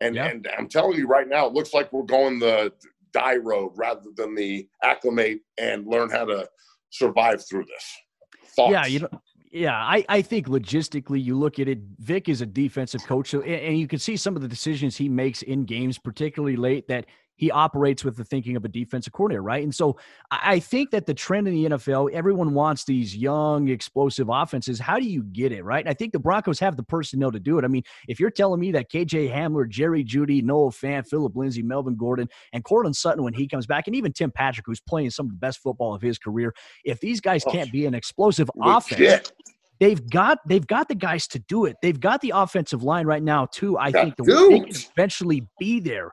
And, yeah. and I'm telling you right now, it looks like we're going the die road rather than the acclimate and learn how to survive through this. Thoughts? Yeah, you know, yeah, I, I think logistically, you look at it. Vic is a defensive coach, so, and you can see some of the decisions he makes in games, particularly late, that he operates with the thinking of a defensive coordinator, right? And so I think that the trend in the NFL, everyone wants these young, explosive offenses. How do you get it, right? And I think the Broncos have the personnel to do it. I mean, if you're telling me that KJ Hamler, Jerry Jeudy, Noah Fant, Phillip Lindsay, Melvin Gordon, and Courtland Sutton when he comes back, and even Tim Patrick, who's playing some of the best football of his career, if these guys oh, can't be an explosive offense, they've got they've got the guys to do it. They've got the offensive line right now too. I think the, they can eventually be there.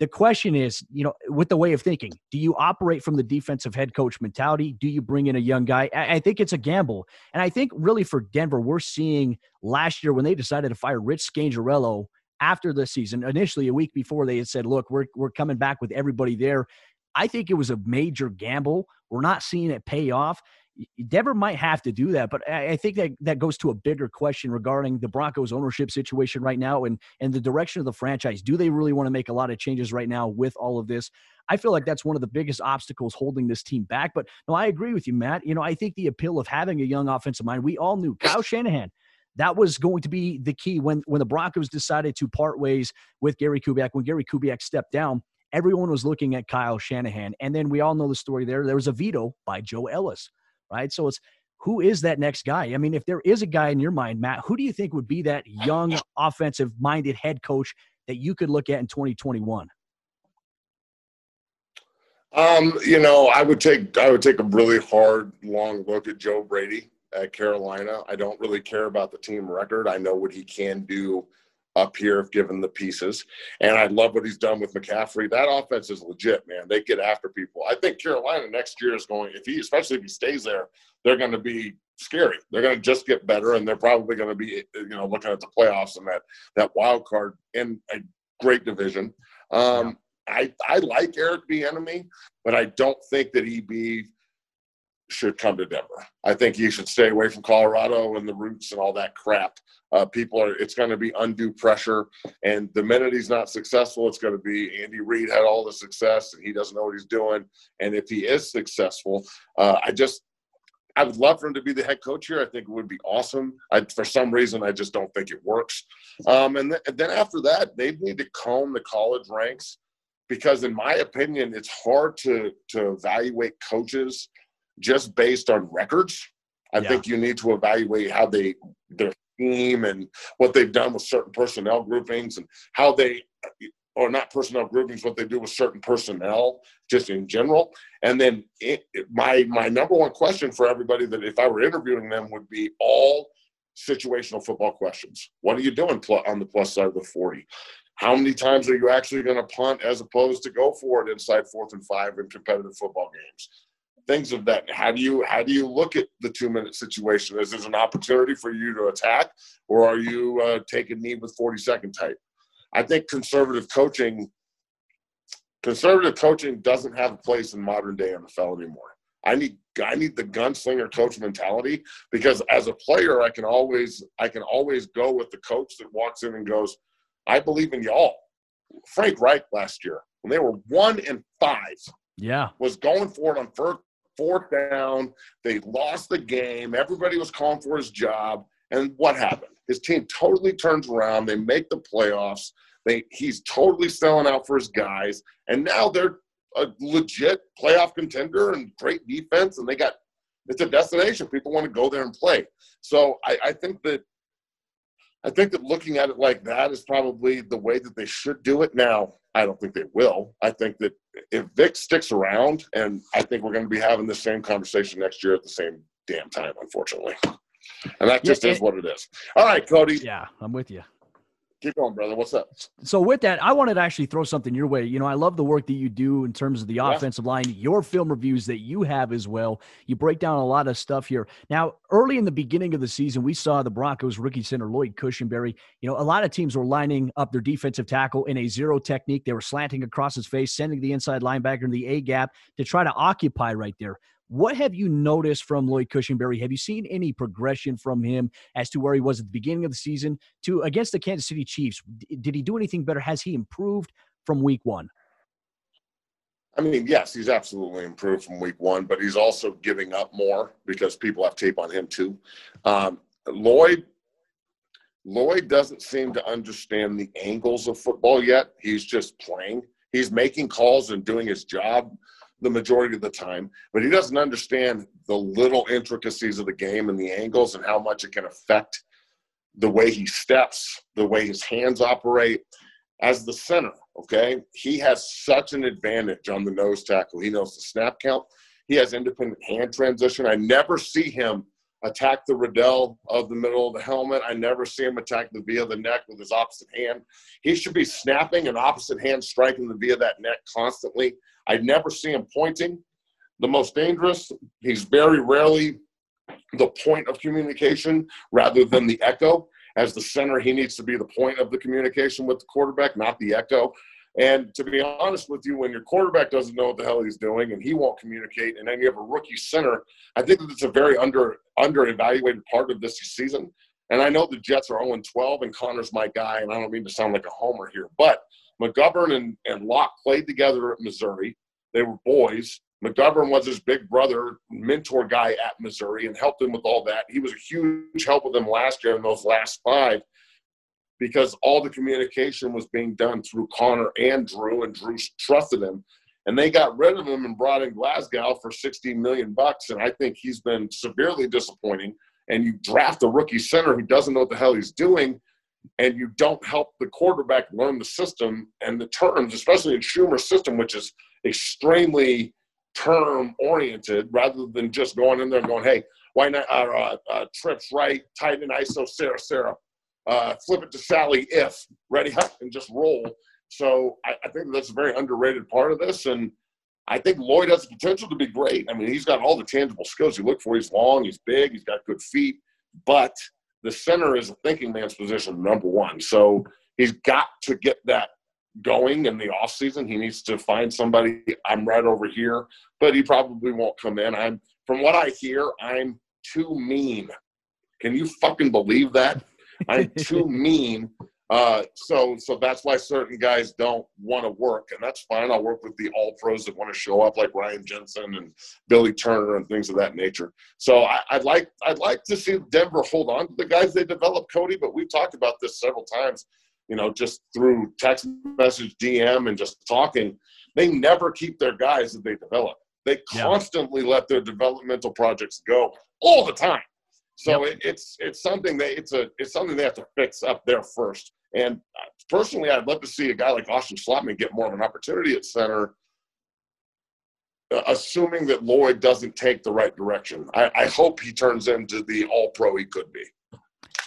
The question is, you know, with the way of thinking, do you operate from the defensive head coach mentality? Do you bring in a young guy? I, think it's a gamble. And I think really for Denver, we're seeing last year when they decided to fire Rich Scangarello after the season, initially a week before they had said, look, we're, we're coming back with everybody there. I think it was a major gamble. We're not seeing it pay off. Denver might have to do that, but I think that that goes to a bigger question regarding the Broncos ownership situation right now and and the direction of the franchise. Do they really want to make a lot of changes right now with all of this? I feel like that's one of the biggest obstacles holding this team back. But no, I agree with you, Matt. You know, I think the appeal of having a young offensive mind, we all knew Kyle Shanahan. That was going to be the key when when the Broncos decided to part ways with Gary Kubiak. When Gary Kubiak stepped down, everyone was looking at Kyle Shanahan, and then we all know the story there. There was a veto by Joe Ellis right? So it's who is that next guy? I mean, if there is a guy in your mind, Matt, who do you think would be that young offensive minded head coach that you could look at in 2021? Um, you know, I would take I would take a really hard, long look at Joe Brady at Carolina. I don't really care about the team record. I know what he can do up here if given the pieces. And I love what he's done with McCaffrey. That offense is legit, man. They get after people. I think Carolina next year is going, if he, especially if he stays there, they're going to be scary. They're going to just get better, and they're probably going to be, you know, looking at the playoffs and that that wild card in a great division. Um, I I like Eric Bieniemy, but I don't think that he be should come to Denver. I think he should stay away from Colorado and the roots and all that crap. Uh, people are, it's going to be undue pressure. And the minute he's not successful, it's going to be Andy Reid had all the success and he doesn't know what he's doing. And if he is successful, uh, I just, I would love for him to be the head coach here. I think it would be awesome. I, for some reason, I just don't think it works. Um, and, th- and then after that, they need to comb the college ranks because, in my opinion, it's hard to to evaluate coaches just based on records. I yeah. think you need to evaluate how they their team and what they've done with certain personnel groupings and how they or not personnel groupings, what they do with certain personnel, just in general. And then it, my my number one question for everybody that if I were interviewing them would be all situational football questions. What are you doing on the plus side of the forty? How many times are you actually going to punt as opposed to go for it inside fourth and five in competitive football games? Things of that. How do you how do you look at the two minute situation? Is this an opportunity for you to attack, or are you uh, taking knee with forty second type? I think conservative coaching conservative coaching doesn't have a place in modern day NFL anymore. I need I need the gunslinger coach mentality because as a player I can always I can always go with the coach that walks in and goes, I believe in y'all. Frank Reich last year when they were one and five. Yeah. Was going for it on first fourth down. They lost the game. Everybody was calling for his job. And what happened? His team totally turns around. They make the playoffs. They he's totally selling out for his guys. And now they're a legit playoff contender and great defense. And they got it's a destination. People want to go there and play. So I, I think that I think that looking at it like that is probably the way that they should do it. Now, I don't think they will. I think that if Vic sticks around, and I think we're going to be having the same conversation next year at the same damn time, unfortunately. And that just yeah, is what it is. All right, Cody. Yeah, I'm with you. Keep going, brother. What's up? So with that, I wanted to actually throw something your way. You know, I love the work that you do in terms of the yeah. offensive line, your film reviews that you have as well. You break down a lot of stuff here. Now, early in the beginning of the season, we saw the Broncos rookie center Lloyd Cushenberry. You know, a lot of teams were lining up their defensive tackle in a zero technique. They were slanting across his face, sending the inside linebacker in the A gap to try to occupy right there. What have you noticed from Lloyd Cushenberry? Have you seen any progression from him as to where he was at the beginning of the season to against the Kansas City Chiefs? Did he do anything better? Has he improved from week one? I mean, yes, he's absolutely improved from week one, but he's also giving up more because people have tape on him too. Um, Lloyd, Lloyd doesn't seem to understand the angles of football yet. He's just playing. He's making calls and doing his job the majority of the time, but he doesn't understand the little intricacies of the game and the angles and how much it can affect the way he steps, the way his hands operate. As the center, okay, he has such an advantage on the nose tackle. He knows the snap count. He has independent hand transition. I never see him attack the Riddell of the middle of the helmet. I never see him attack the via the neck with his opposite hand. He should be snapping an opposite hand, striking the via that neck constantly. I never see him pointing. The most dangerous, he's very rarely the point of communication rather than the echo. As the center, he needs to be the point of the communication with the quarterback, not the echo. And to be honest with you, when your quarterback doesn't know what the hell he's doing and he won't communicate, and then you have a rookie center, I think that it's a very under under evaluated part of this season. And I know the Jets are 0 12, and Connor's my guy, and I don't mean to sound like a homer here, but McGovern and, and Lock played together at Missouri. They were boys. McGovern was his big brother, mentor guy at Missouri, and helped him with all that. He was a huge help with them last year in those last five because all the communication was being done through Connor and Drew, and Drew trusted him. And they got rid of him and brought in Glasgow for 16 million bucks. And I think he's been severely disappointing. And you draft a rookie center who doesn't know what the hell he's doing and you don't help the quarterback learn the system and the terms, especially in Shurmur's system, which is extremely term oriented, rather than just going in there and going, "Hey, why not uh, uh, uh, trips right, tight and ISO, Sarah, Sarah, uh, flip it to Sally, if ready, and just roll." So I, I think that's a very underrated part of this, and I think Lloyd has the potential to be great. I mean, he's got all the tangible skills you look for. He's long, he's big, he's got good feet, but the center is a thinking man's position, number one. So he's got to get that going in the off season. He needs to find somebody. I'm right over here, but he probably won't come in. I'm from what I hear, I'm too mean. Can you fucking believe that? I'm too mean uh, so so that's why certain guys don't want to work, and that's fine. I'll work with the all pros that want to show up, like Ryan Jensen and Billy Turner and things of that nature. So I, would like I'd like to see Denver hold on to the guys they develop, Cody. But we've talked about this several times. You know, just through text message, DM, and just talking. They never keep their guys that they develop. They constantly yeah. let their developmental projects go all the time. So yep. it, it's it's something that it's a it's something they have to fix up there first. And uh, personally, I'd love to see a guy like Austin Schlottmann get more of an opportunity at center, uh, assuming that Lloyd doesn't take the right direction. I, I hope he turns into the all pro he could be.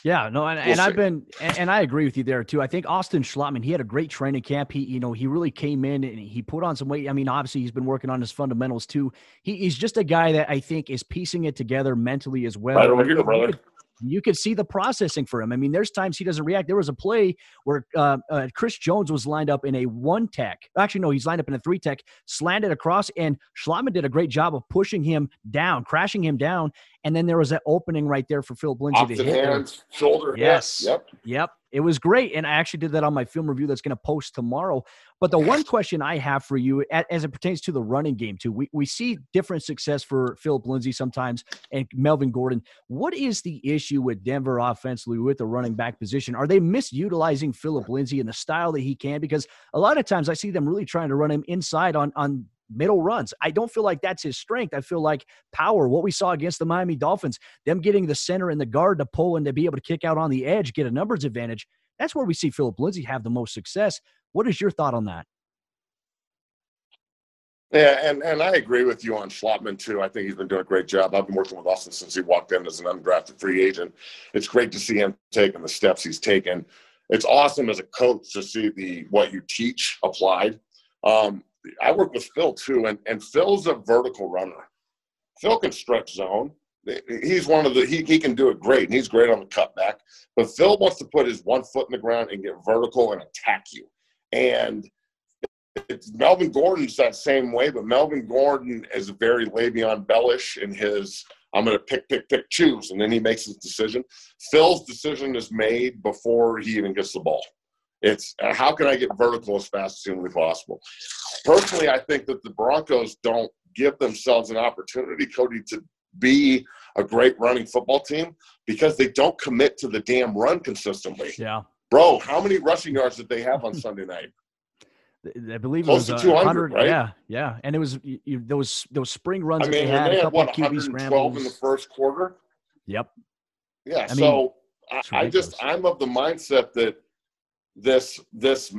Yeah, no, and, and I've been, and, and, I agree with you there too. I think Austin Schlottmann, he had a great training camp. He, you know, he really came in and he put on some weight. I mean, obviously, he's been working on his fundamentals too. He, he's just a guy that I think is piecing it together mentally as well. Right over here, brother you could see the processing for him. I mean, there's times he doesn't react. There was a play where uh, uh, Chris Jones was lined up in a one tech. Actually, no, he's lined up in a three tech, slanted across, and Schlottmann did a great job of pushing him down, crashing him down. And then there was that opening right there for Phil Lindsay to hit. Hands, shoulder, yes, yep, yep. It was great. And I actually did that on my film review that's going to post tomorrow. But the one question I have for you, as it pertains to the running game, too, we, we see different success for Phillip Lindsay sometimes and Melvin Gordon. What is the issue with Denver offensively with the running back position? Are they misutilizing Phillip Lindsay in the style that he can? Because a lot of times I see them really trying to run him inside on, on middle runs. I don't feel like that's his strength. I feel like power, what we saw against the Miami Dolphins, them getting the center and the guard to pull and to be able to kick out on the edge, get a numbers advantage. That's where we see Phillip Lindsay have the most success. What is your thought on that? Yeah, and, and I agree with you on Schlottmann too. I think he's been doing a great job. I've been working with Austin since he walked in as an undrafted free agent. It's great to see him taking the steps he's taken. It's awesome as a coach to see the what you teach applied. Um, I work with Phil too, and, and Phil's a vertical runner. Phil can stretch zone. He's one of the he, he can do it great, and he's great on the cutback. But Phil wants to put his one foot in the ground and get vertical and attack you. And it's, Melvin Gordon's that same way, but Melvin Gordon is very Le'Veon Bellish in his I'm going to pick, pick, pick, choose, and then he makes his decision. Phil's decision is made before he even gets the ball. It's uh, how can I get vertical as fast as humanly possible. Personally, I think that the Broncos don't give themselves an opportunity, Cody, to be a great running football team because they don't commit to the damn run consistently. Yeah. Bro, how many rushing yards did they have on Sunday night? I believe Close it was 200, right? Yeah, yeah. And it was you, those those spring runs I mean, that they had, they had a couple what, of QB scrambles. in the first quarter. Yep. Yeah. I so mean, I, I just I'm of the mindset that this this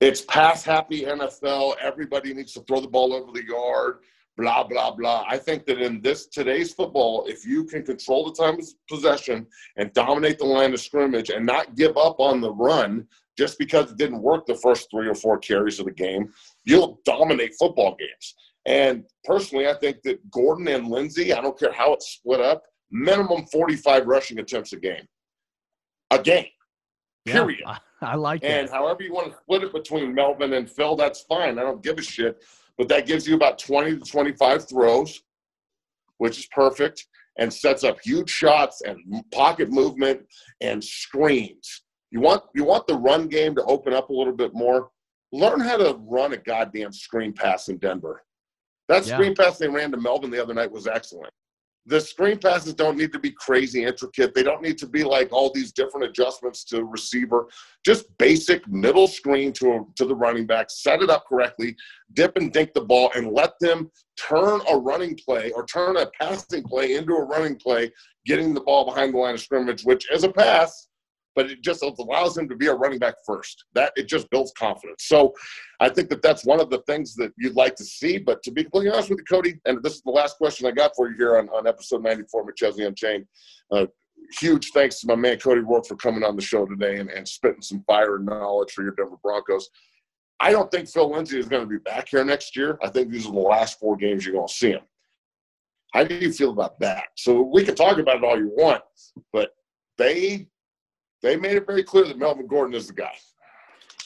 it's pass happy NFL. Everybody needs to throw the ball over the yard. Blah blah blah. I think that in this today's football, if you can control the time of possession and dominate the line of scrimmage and not give up on the run just because it didn't work the first three or four carries of the game, you'll dominate football games. And personally, I think that Gordon and Lindsay, I don't care how it's split up, minimum 45 rushing attempts a game. A game. Period. Yeah, I like and that. And however you want to split it between Melvin and Phil, that's fine. I don't give a shit. But that gives you about 20 to 25 throws, which is perfect, and sets up huge shots and pocket movement and screens. You want you want the run game to open up a little bit more. Learn how to run a goddamn screen pass in Denver. That yeah. screen pass they ran to Melvin the other night was excellent the screen passes don't need to be crazy intricate. They don't need to be like all these different adjustments to receiver. Just basic middle screen to to the running back, set it up correctly, dip and dink the ball, and let them turn a running play or turn a passing play into a running play, getting the ball behind the line of scrimmage, which is a pass but it just allows him to be a running back first. That it just builds confidence. So I think that that's one of the things that you'd like to see. But to be completely honest with you, Cody, and this is the last question I got for you here on, on episode 94 of McChesney Unchained. Uh, huge thanks to my man Cody Roark for coming on the show today and, and spitting some fire and knowledge for your Denver Broncos. I don't think Phil Lindsay is going to be back here next year. I think these are the last four games you're going to see him. How do you feel about that? So we can talk about it all you want, but they they made it very clear that Melvin Gordon is the guy.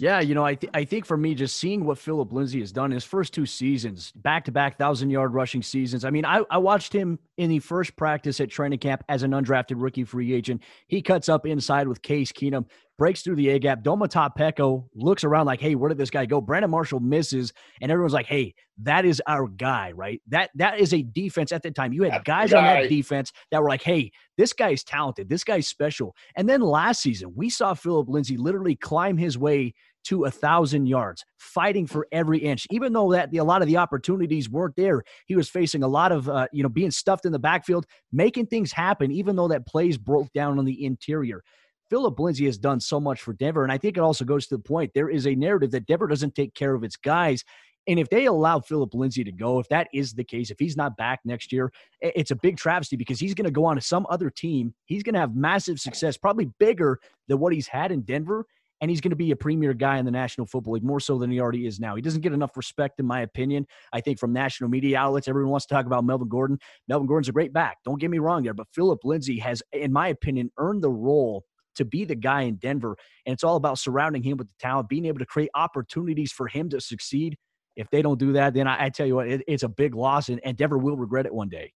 Yeah, you know, I th- I think for me, just seeing what Phillip Lindsay has done his first two seasons, back to back thousand yard rushing seasons. I mean, I, I watched him in the first practice at training camp as an undrafted rookie free agent. He cuts up inside with Case Keenum, breaks through the A gap. Domata Peko looks around like, hey, where did this guy go? Brandon Marshall misses, and everyone's like, hey, that is our guy, right? That that is a defense at the time. You had guys on that defense that were like, hey, this guy's talented, this guy's special. And then last season, we saw Phillip Lindsay literally climb his way to a thousand yards, fighting for every inch. Even though that the, a lot of the opportunities weren't there, he was facing a lot of uh, you know being stuffed in the backfield, making things happen. Even though that plays broke down on the interior. Phillip Lindsay has done so much for Denver, and I think it also goes to the point there is a narrative that Denver doesn't take care of its guys. And if they allow Phillip Lindsay to go, if that is the case, if he's not back next year, it's a big travesty because he's going to go on to some other team. He's going to have massive success, probably bigger than what he's had in Denver and he's going to be a premier guy in the National Football League more so than he already is now. He doesn't get enough respect, in my opinion. I think from national media outlets, everyone wants to talk about Melvin Gordon. Melvin Gordon's a great back. Don't get me wrong there, but Phillip Lindsay has, in my opinion, earned the role to be the guy in Denver. And it's all about surrounding him with the talent, being able to create opportunities for him to succeed. If they don't do that, then I, I tell you what, it, it's a big loss, and, and Denver will regret it one day.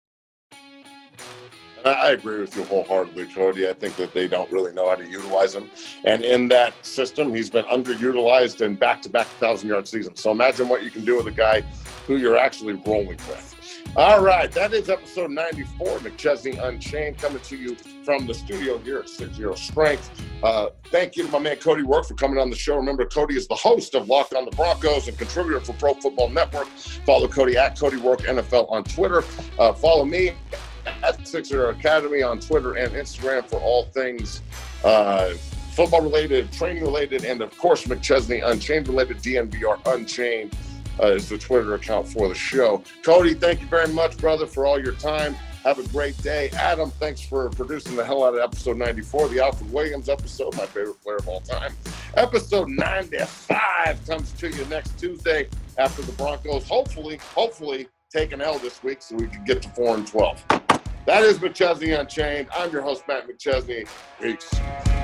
I agree with you wholeheartedly, Cody. I think that they don't really know how to utilize him. And in that system, he's been underutilized in back to back 1,000 yard seasons. So imagine what you can do with a guy who you're actually rolling with. All right, that is episode 94, McChesney Unchained, coming to you from the studio here at 60 Strength. Uh, thank you to my man Cody Roark for coming on the show. Remember, Cody is the host of Locked on the Broncos and contributor for Pro Football Network. Follow Cody at Cody Roark NFL on Twitter. Uh, follow me at Sixer Academy on Twitter and Instagram for all things uh, football related, training related, and of course, McChesney Unchained related, DNVR Unchained. Uh, is the Twitter account for the show. Cody, thank you very much, brother, for all your time. Have a great day. Adam, thanks for producing the hell out of episode 94, the Alfred Williams episode, my favorite player of all time. Episode 95 comes to you next Tuesday after the Broncos, hopefully, hopefully, take an L this week so we can get to 4 and 12. That is McChesney Unchained. I'm your host, Matt McChesney. Peace.